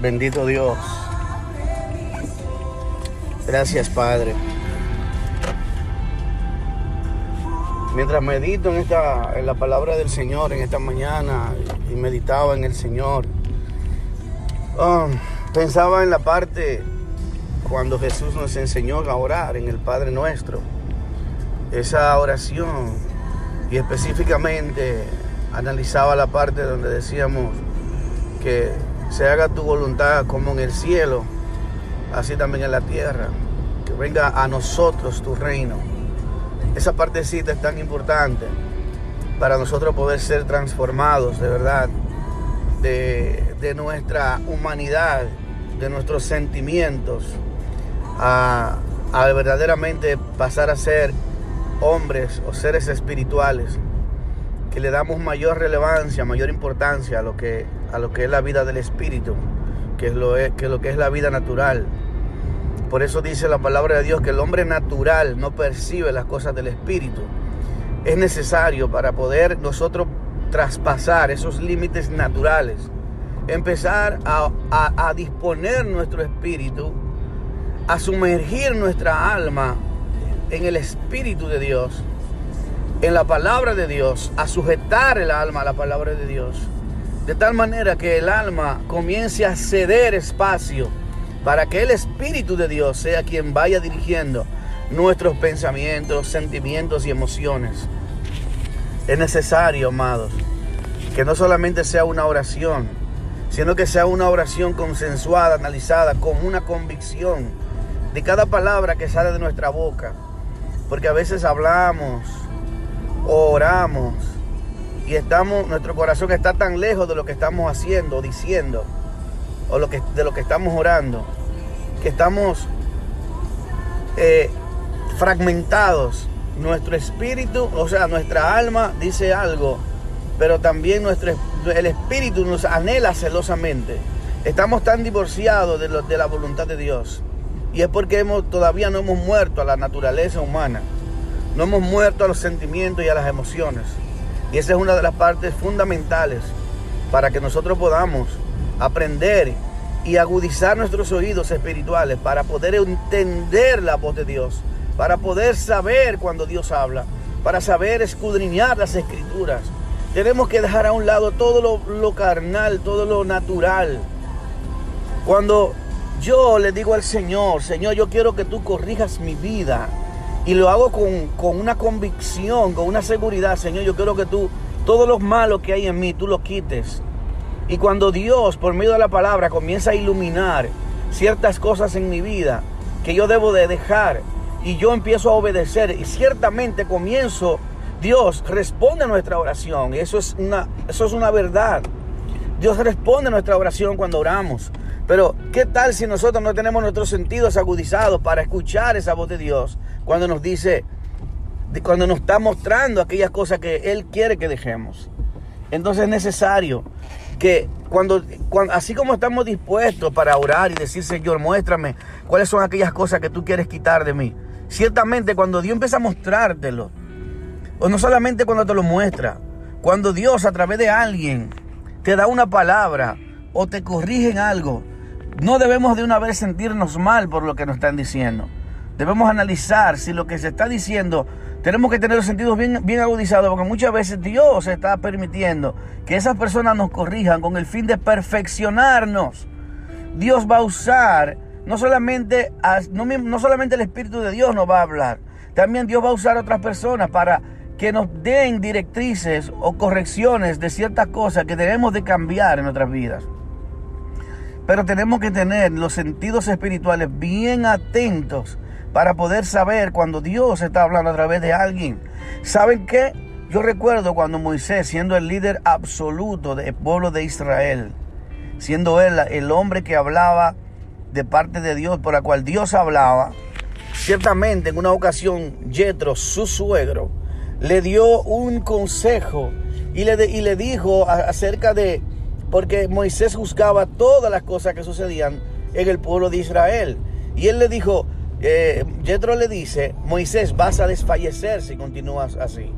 Bendito Dios. Gracias, Padre. Mientras medito en, esta, en la palabra del Señor en esta mañana y meditaba en el Señor, um, pensaba en la parte cuando Jesús nos enseñó a orar en el Padre Nuestro. Esa oración y específicamente analizaba la parte donde decíamos que se haga tu voluntad como en el cielo, así también en la tierra. Que venga a nosotros tu reino. Esa partecita es tan importante para nosotros poder ser transformados de verdad de, de nuestra humanidad, de nuestros sentimientos, a, a verdaderamente pasar a ser hombres o seres espirituales que le damos mayor relevancia, mayor importancia a lo que, a lo que es la vida del espíritu, que es, lo, que lo que es la vida natural. Por eso dice la palabra de Dios que el hombre natural no percibe las cosas del espíritu. Es necesario para poder nosotros traspasar esos límites naturales, empezar a, a disponer nuestro espíritu, a sumergir nuestra alma en el espíritu de Dios en la palabra de Dios, a sujetar el alma a la palabra de Dios, de tal manera que el alma comience a ceder espacio para que el Espíritu de Dios sea quien vaya dirigiendo nuestros pensamientos, sentimientos y emociones. Es necesario, amados, que no solamente sea una oración, sino que sea una oración consensuada, analizada, con una convicción de cada palabra que sale de nuestra boca. Porque a veces hablamos, oramos y estamos, nuestro corazón está tan lejos de lo que estamos haciendo, diciendo, o lo que, de lo que estamos orando, que estamos eh, fragmentados. Nuestro espíritu, o sea, nuestra alma dice algo, pero también nuestro, el espíritu nos anhela celosamente. Estamos tan divorciados de, de la voluntad de Dios. Y es porque hemos, todavía no hemos muerto a la naturaleza humana. No hemos muerto a los sentimientos y a las emociones. Y esa es una de las partes fundamentales para que nosotros podamos aprender y agudizar nuestros oídos espirituales para poder entender la voz de Dios, para poder saber cuando Dios habla, para saber escudriñar las escrituras. Tenemos que dejar a un lado todo lo, lo carnal, todo lo natural. Cuando yo le digo al Señor, Señor, yo quiero que tú corrijas mi vida, y lo hago con, con, una convicción, con una seguridad, Señor. Yo quiero que tú, todos los malos que hay en mí, tú los quites. Y cuando Dios, por medio de la palabra, comienza a iluminar ciertas cosas en mi vida que yo debo de dejar y yo empiezo a obedecer y ciertamente comienzo, Dios responde a nuestra oración. Y eso es una, eso es una verdad. Dios responde a nuestra oración cuando oramos. Pero, ¿qué tal si nosotros no tenemos nuestros sentidos agudizados para escuchar esa voz de Dios cuando nos dice, cuando nos está mostrando aquellas cosas que Él quiere que dejemos? Entonces es necesario que cuando, así como estamos dispuestos para orar y decir, Señor, muéstrame cuáles son aquellas cosas que tú quieres quitar de mí. Ciertamente cuando Dios empieza a mostrártelo, o no solamente cuando te lo muestra, cuando Dios a través de alguien te da una palabra o te corrige en algo, no debemos de una vez sentirnos mal por lo que nos están diciendo. Debemos analizar si lo que se está diciendo, tenemos que tener los sentidos bien, bien agudizados, porque muchas veces Dios está permitiendo que esas personas nos corrijan con el fin de perfeccionarnos. Dios va a usar, no solamente, no, solamente el Espíritu de Dios nos va a hablar, también Dios va a usar a otras personas para que nos den directrices o correcciones de ciertas cosas que debemos de cambiar en nuestras vidas. Pero tenemos que tener los sentidos espirituales bien atentos para poder saber cuando Dios está hablando a través de alguien. ¿Saben qué? Yo recuerdo cuando Moisés, siendo el líder absoluto del pueblo de Israel, siendo él el hombre que hablaba de parte de Dios, por la cual Dios hablaba, ciertamente en una ocasión Jetro, su suegro, le dio un consejo y le, y le dijo acerca de porque Moisés juzgaba todas las cosas que sucedían en el pueblo de Israel. Y él le dijo, eh, Jetro le dice, Moisés, vas a desfallecer si continúas así.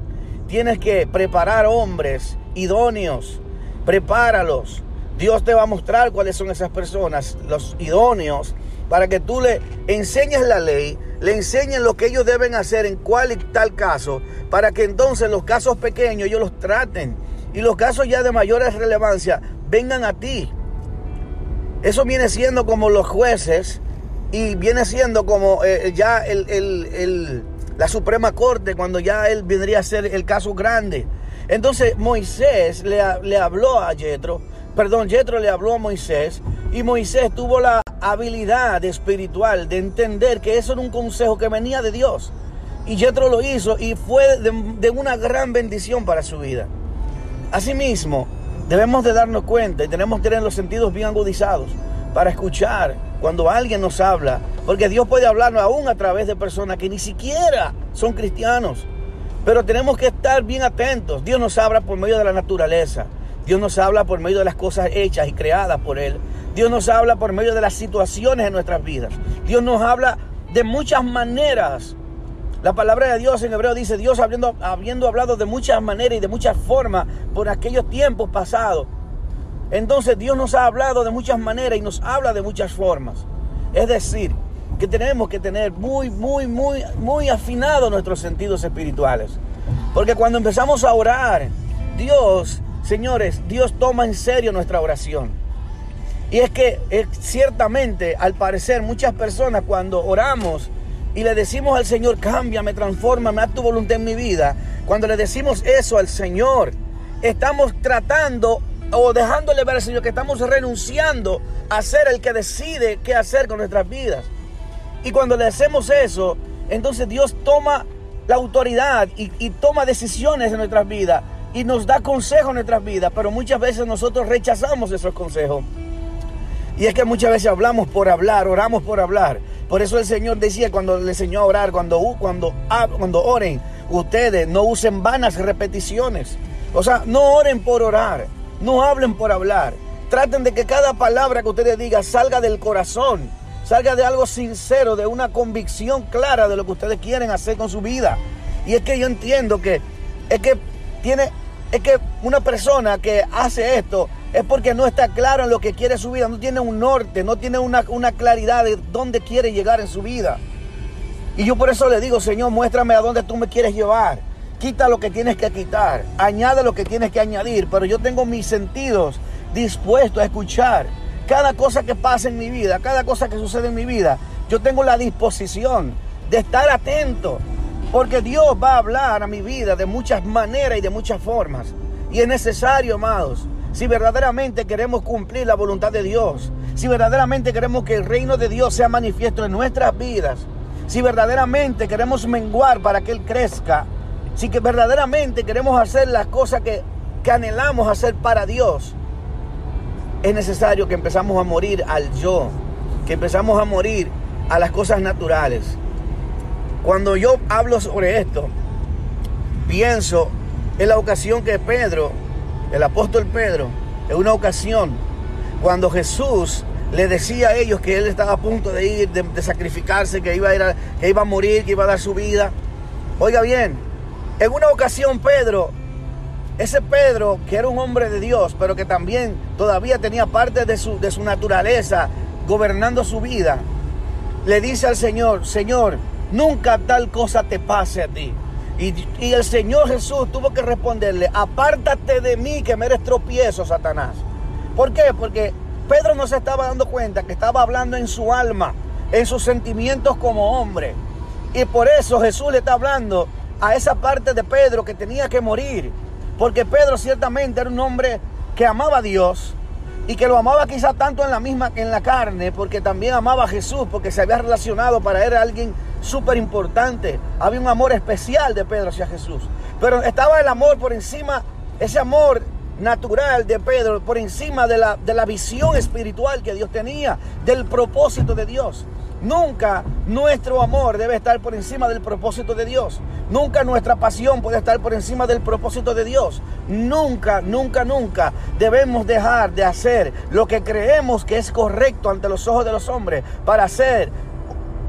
Tienes que preparar hombres idóneos, prepáralos, Dios te va a mostrar cuáles son esas personas, los idóneos, para que tú le enseñes la ley, le enseñes lo que ellos deben hacer en cual y tal caso, para que entonces los casos pequeños ellos los traten y los casos ya de mayor relevancia vengan a ti. Eso viene siendo como los jueces y viene siendo como eh, ya el, la Suprema Corte cuando ya él vendría a ser el caso grande. Entonces Moisés le, le habló a Jetro, perdón, Jetro le habló a Moisés y Moisés tuvo la habilidad espiritual de entender que eso era un consejo que venía de Dios. Y Jetro lo hizo y fue de, de una gran bendición para su vida. Asimismo, debemos de darnos cuenta y tenemos que tener los sentidos bien agudizados para escuchar cuando alguien nos habla, porque Dios puede hablarnos aún a través de personas que ni siquiera son cristianos. Pero tenemos que estar bien atentos. Dios nos habla por medio de la naturaleza. Dios nos habla por medio de las cosas hechas y creadas por Él. Dios nos habla por medio de las situaciones en nuestras vidas. Dios nos habla de muchas maneras la palabra de Dios en hebreo dice, Dios habiendo, habiendo hablado de muchas maneras y de muchas formas por aquellos tiempos pasados. Entonces Dios nos ha hablado de muchas maneras y nos habla de muchas formas. Es decir, que tenemos que tener muy, muy, muy, muy afinados nuestros sentidos espirituales. Porque cuando empezamos a orar, Dios, señores, Dios toma en serio nuestra oración. Y es que ciertamente, al parecer, muchas personas cuando oramos, y le decimos al Señor, cámbiame, transforma, haz tu voluntad en mi vida, cuando le decimos eso al Señor, estamos tratando o dejándole ver al Señor que estamos renunciando a ser el que decide qué hacer con nuestras vidas. Y cuando le hacemos eso, entonces Dios toma la autoridad y, toma decisiones en nuestras vidas y nos da consejos en nuestras vidas, pero muchas veces nosotros rechazamos esos consejos. Y es que muchas veces hablamos por hablar, oramos por hablar. Por eso el Señor decía cuando le enseñó a orar, cuando, cuando, cuando oren, ustedes no usen vanas repeticiones. O sea, no oren por orar, no hablen por hablar. Traten de que cada palabra que ustedes digan salga del corazón, salga de algo sincero, de una convicción clara de lo que ustedes quieren hacer con su vida. Y es que yo entiendo que es que tiene es que una persona que hace esto es porque no está claro en lo que quiere su vida, no tiene un norte, no tiene una, una claridad de dónde quiere llegar en su vida. Y yo por eso le digo, Señor, muéstrame a dónde tú me quieres llevar. Quita lo que tienes que quitar, añade lo que tienes que añadir, pero yo tengo mis sentidos dispuestos a escuchar cada cosa que pasa en mi vida, cada cosa que sucede en mi vida. Yo tengo la disposición de estar atento, porque Dios va a hablar a mi vida de muchas maneras y de muchas formas. Y es necesario, amados, si verdaderamente queremos cumplir la voluntad de Dios, si verdaderamente queremos que el reino de Dios sea manifiesto en nuestras vidas, si verdaderamente queremos menguar para que Él crezca, si que verdaderamente queremos hacer las cosas que, anhelamos hacer para Dios, es necesario que empezamos a morir al yo, que empezamos a morir a las cosas naturales. Cuando yo hablo sobre esto, pienso en la ocasión que Pedro el apóstol Pedro, en una ocasión, cuando Jesús le decía a ellos que él estaba a punto de ir, de, sacrificarse, que iba, a ir que iba a morir, que iba a dar su vida. Oiga bien, en una ocasión Pedro, ese Pedro que era un hombre de Dios, pero que también todavía tenía parte de su, de su naturaleza gobernando su vida, le dice al Señor, Señor, nunca tal cosa te pase a ti. Y, el Señor Jesús tuvo que responderle, apártate de mí que me eres tropiezo, Satanás. ¿Por qué? Porque Pedro no se estaba dando cuenta que estaba hablando en su alma, en sus sentimientos como hombre. Y por eso Jesús le está hablando a esa parte de Pedro que tenía que morir. Porque Pedro ciertamente era un hombre que amaba a Dios y que lo amaba quizá tanto en la misma que en la carne, porque también amaba a Jesús, porque se había relacionado para él alguien súper importante. Había un amor especial de Pedro hacia Jesús. Pero estaba el amor por encima, ese amor natural de Pedro, por encima de la, de la visión espiritual que Dios tenía, del propósito de Dios. Nunca nuestro amor debe estar por encima del propósito de Dios. Nunca nuestra pasión puede estar por encima del propósito de Dios. Nunca, nunca, nunca debemos dejar de hacer lo que creemos que es correcto ante los ojos de los hombres para hacer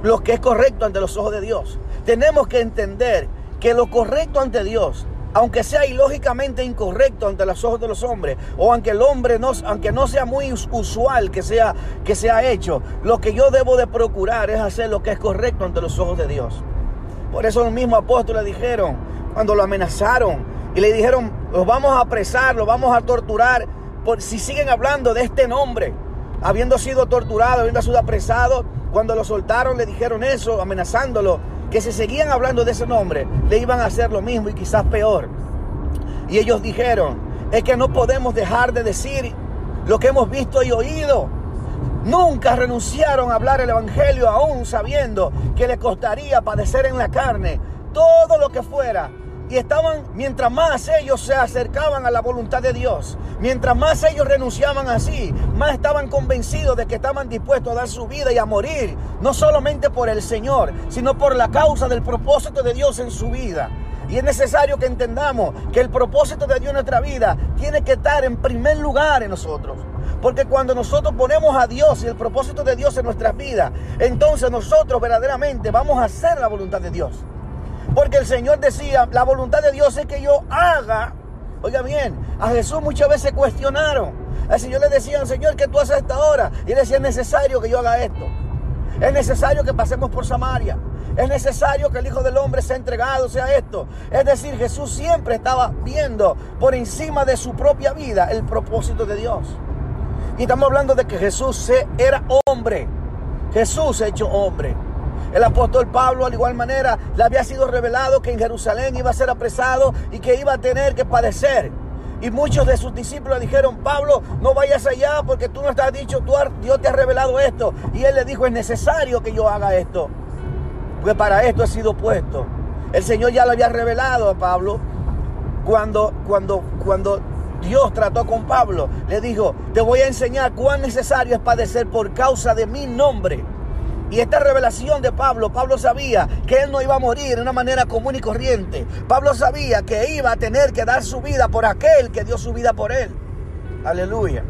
lo que es correcto ante los ojos de Dios. Tenemos que entender que lo correcto ante Dios aunque sea ilógicamente incorrecto ante los ojos de los hombres, o aunque el hombre no, aunque no sea muy usual que sea, que sea hecho, lo que yo debo de procurar es hacer lo que es correcto ante los ojos de Dios. Por eso los mismos apóstoles dijeron, cuando lo amenazaron, y le dijeron, los vamos a apresar, los vamos a torturar, por, si siguen hablando de este nombre, habiendo sido torturado, habiendo sido apresado, cuando lo soltaron le dijeron eso, amenazándolo, que si seguían hablando de ese nombre, le iban a hacer lo mismo y quizás peor. Y ellos dijeron, es que no podemos dejar de decir lo que hemos visto y oído. Nunca renunciaron a hablar el Evangelio aún sabiendo que le costaría padecer en la carne todo lo que fuera y estaban, mientras más ellos se acercaban a la voluntad de Dios, mientras más ellos renunciaban así, más estaban convencidos de que estaban dispuestos a dar su vida y a morir, no solamente por el Señor, sino por la causa del propósito de Dios en su vida. Y es necesario que entendamos que el propósito de Dios en nuestra vida tiene que estar en primer lugar en nosotros. Porque cuando nosotros ponemos a Dios y el propósito de Dios en nuestras vidas, entonces nosotros verdaderamente vamos a hacer la voluntad de Dios. Porque el Señor decía, la voluntad de Dios es que yo haga. Oiga bien, a Jesús muchas veces cuestionaron. Al Señor le decían, Señor, ¿qué tú haces a esta hora? Y él decía, es necesario que yo haga esto. Es necesario que pasemos por Samaria. Es necesario que el Hijo del Hombre sea entregado, sea esto. Es decir, Jesús siempre estaba viendo por encima de su propia vida el propósito de Dios. Y estamos hablando de que Jesús era hombre. Jesús hecho hombre. El apóstol Pablo, al igual manera, le había sido revelado que en Jerusalén iba a ser apresado y que iba a tener que padecer. Y muchos de sus discípulos dijeron, Pablo, no vayas allá porque tú no estás dicho, tú, Dios te ha revelado esto. Y él le dijo, es necesario que yo haga esto. Porque para esto he sido puesto. El Señor ya lo había revelado a Pablo cuando, cuando, cuando Dios trató con Pablo. Le dijo, te voy a enseñar cuán necesario es padecer por causa de mi nombre. Y esta revelación de Pablo, Pablo sabía que él no iba a morir de una manera común y corriente. Pablo sabía que iba a tener que dar su vida por aquel que dio su vida por él. Aleluya.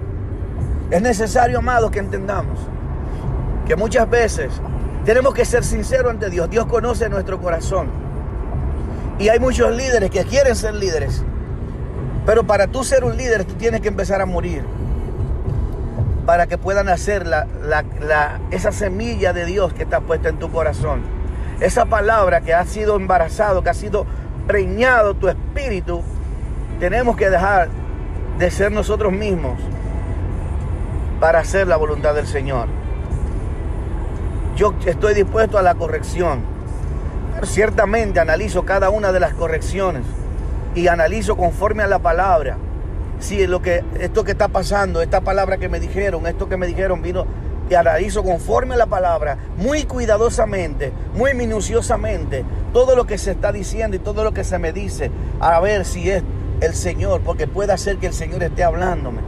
Es necesario, amados, que entendamos que muchas veces tenemos que ser sinceros ante Dios. Dios conoce nuestro corazón. Y hay muchos líderes que quieren ser líderes. Pero para tú ser un líder, tú tienes que empezar a morir para que puedan hacer esa semilla de Dios que está puesta en tu corazón. Esa palabra que ha sido embarazado, que ha sido preñado tu espíritu, tenemos que dejar de ser nosotros mismos para hacer la voluntad del Señor. Yo estoy dispuesto a la corrección. ciertamente analizo cada una de las correcciones y analizo conforme a la palabra si lo que, esto que está pasando, esta palabra que me dijeron, esto que me dijeron vino y analizo conforme a la palabra, muy cuidadosamente, muy minuciosamente, todo lo que se está diciendo y todo lo que se me dice, a ver si es el Señor, porque puede ser que el Señor esté hablándome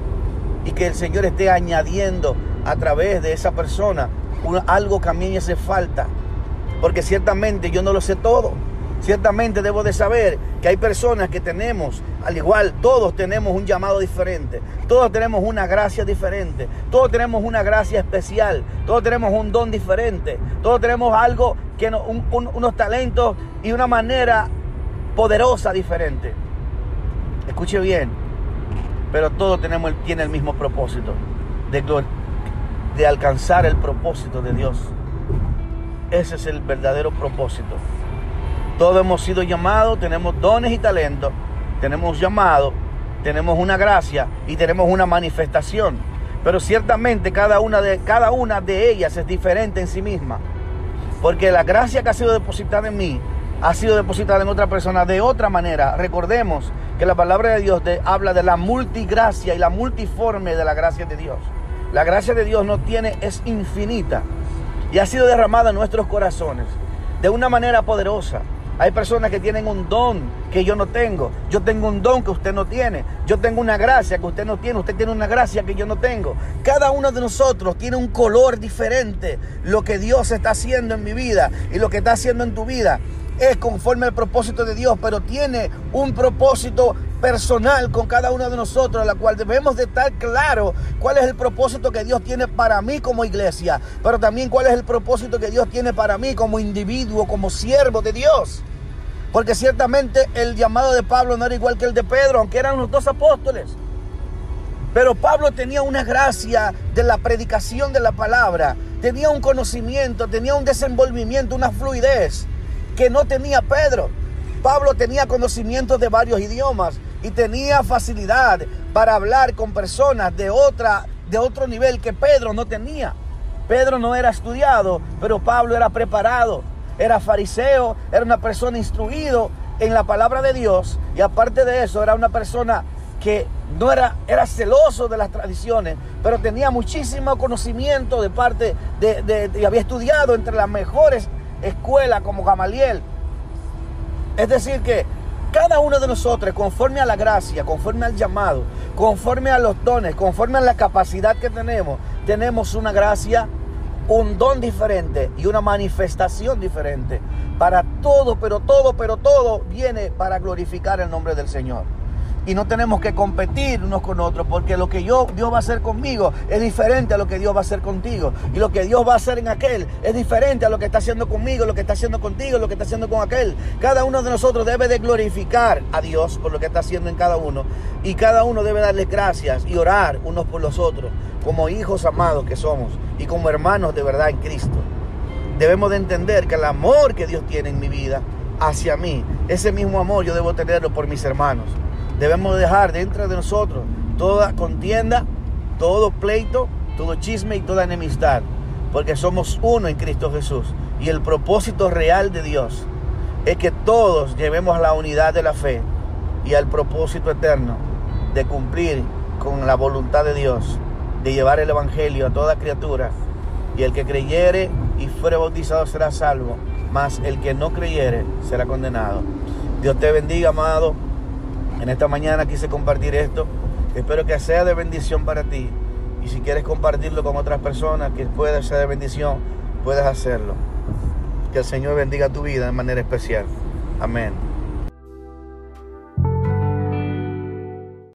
y que el Señor esté añadiendo a través de esa persona algo que a mí me hace falta, porque ciertamente yo no lo sé todo. Ciertamente debo de saber que hay personas que tenemos, al igual todos tenemos un llamado diferente, todos tenemos una gracia diferente, todos tenemos una gracia especial, todos tenemos un don diferente, todos tenemos algo que unos talentos y una manera poderosa diferente. Escuche bien, pero todos tenemos tiene el mismo propósito de alcanzar el propósito de Dios. Ese es el verdadero propósito. Todos hemos sido llamados, tenemos dones y talentos, tenemos llamado, tenemos una gracia y tenemos una manifestación. Pero ciertamente cada una de, cada una de ellas es diferente en sí misma. Porque la gracia que ha sido depositada en mí ha sido depositada en otra persona de otra manera. Recordemos que la palabra de Dios habla de la multigracia y la multiforme de la gracia de Dios. La gracia de Dios no tiene, es infinita y ha sido derramada en nuestros corazones de una manera poderosa. Hay personas que tienen un don que yo no tengo. Yo tengo un don que usted no tiene. Yo tengo una gracia que usted no tiene. Usted tiene una gracia que yo no tengo. Cada uno de nosotros tiene un color diferente. Lo que Dios está haciendo en mi vida y lo que está haciendo en tu vida es conforme al propósito de Dios, pero tiene un propósito personal con cada uno de nosotros, la cual debemos de estar claro cuál es el propósito que Dios tiene para mí como iglesia, pero también cuál es el propósito que Dios tiene para mí como individuo, como siervo de Dios. Porque ciertamente el llamado de Pablo no era igual que el de Pedro, aunque eran los dos apóstoles. Pero Pablo tenía una gracia de la predicación de la palabra, tenía un conocimiento, tenía un desenvolvimiento, una fluidez que no tenía Pedro. Pablo tenía conocimiento de varios idiomas y tenía facilidad para hablar con personas de otra de otro nivel que Pedro no tenía. Pedro no era estudiado, pero Pablo era preparado era fariseo, era una persona instruido en la palabra de Dios y aparte de eso era una persona que no era, era celoso de las tradiciones, pero tenía muchísimo conocimiento de parte de, y había estudiado entre las mejores escuelas como Gamaliel. Es decir, que cada uno de nosotros, conforme a la gracia, conforme al llamado, conforme a los dones, conforme a la capacidad que tenemos, tenemos una gracia un don diferente y una manifestación diferente. Para todo, pero todo, pero todo viene para glorificar el nombre del Señor. Y no tenemos que competir unos con otros, porque lo que yo, Dios va a hacer conmigo es diferente a lo que Dios va a hacer contigo. Y lo que Dios va a hacer en aquel es diferente a lo que está haciendo conmigo, lo que está haciendo contigo, lo que está haciendo con aquel. Cada uno de nosotros debe de glorificar a Dios por lo que está haciendo en cada uno. Y cada uno debe darle gracias y orar unos por los otros, como hijos amados que somos y como hermanos de verdad en Cristo. Debemos de entender que el amor que Dios tiene en mi vida hacia mí, ese mismo amor yo debo tenerlo por mis hermanos. Debemos dejar dentro de nosotros toda contienda, todo pleito, todo chisme y toda enemistad, porque somos uno en Cristo Jesús. Y el propósito real de Dios es que todos llevemos la unidad de la fe y al propósito eterno de cumplir con la voluntad de Dios de llevar el Evangelio a toda criatura. Y el que creyere y fuere bautizado será salvo, mas el que no creyere será condenado. Dios te bendiga, amado. En esta mañana quise compartir esto. Espero que sea de bendición para ti. Y si quieres compartirlo con otras personas que pueda ser de bendición, puedes hacerlo. Que el Señor bendiga tu vida de manera especial. Amén.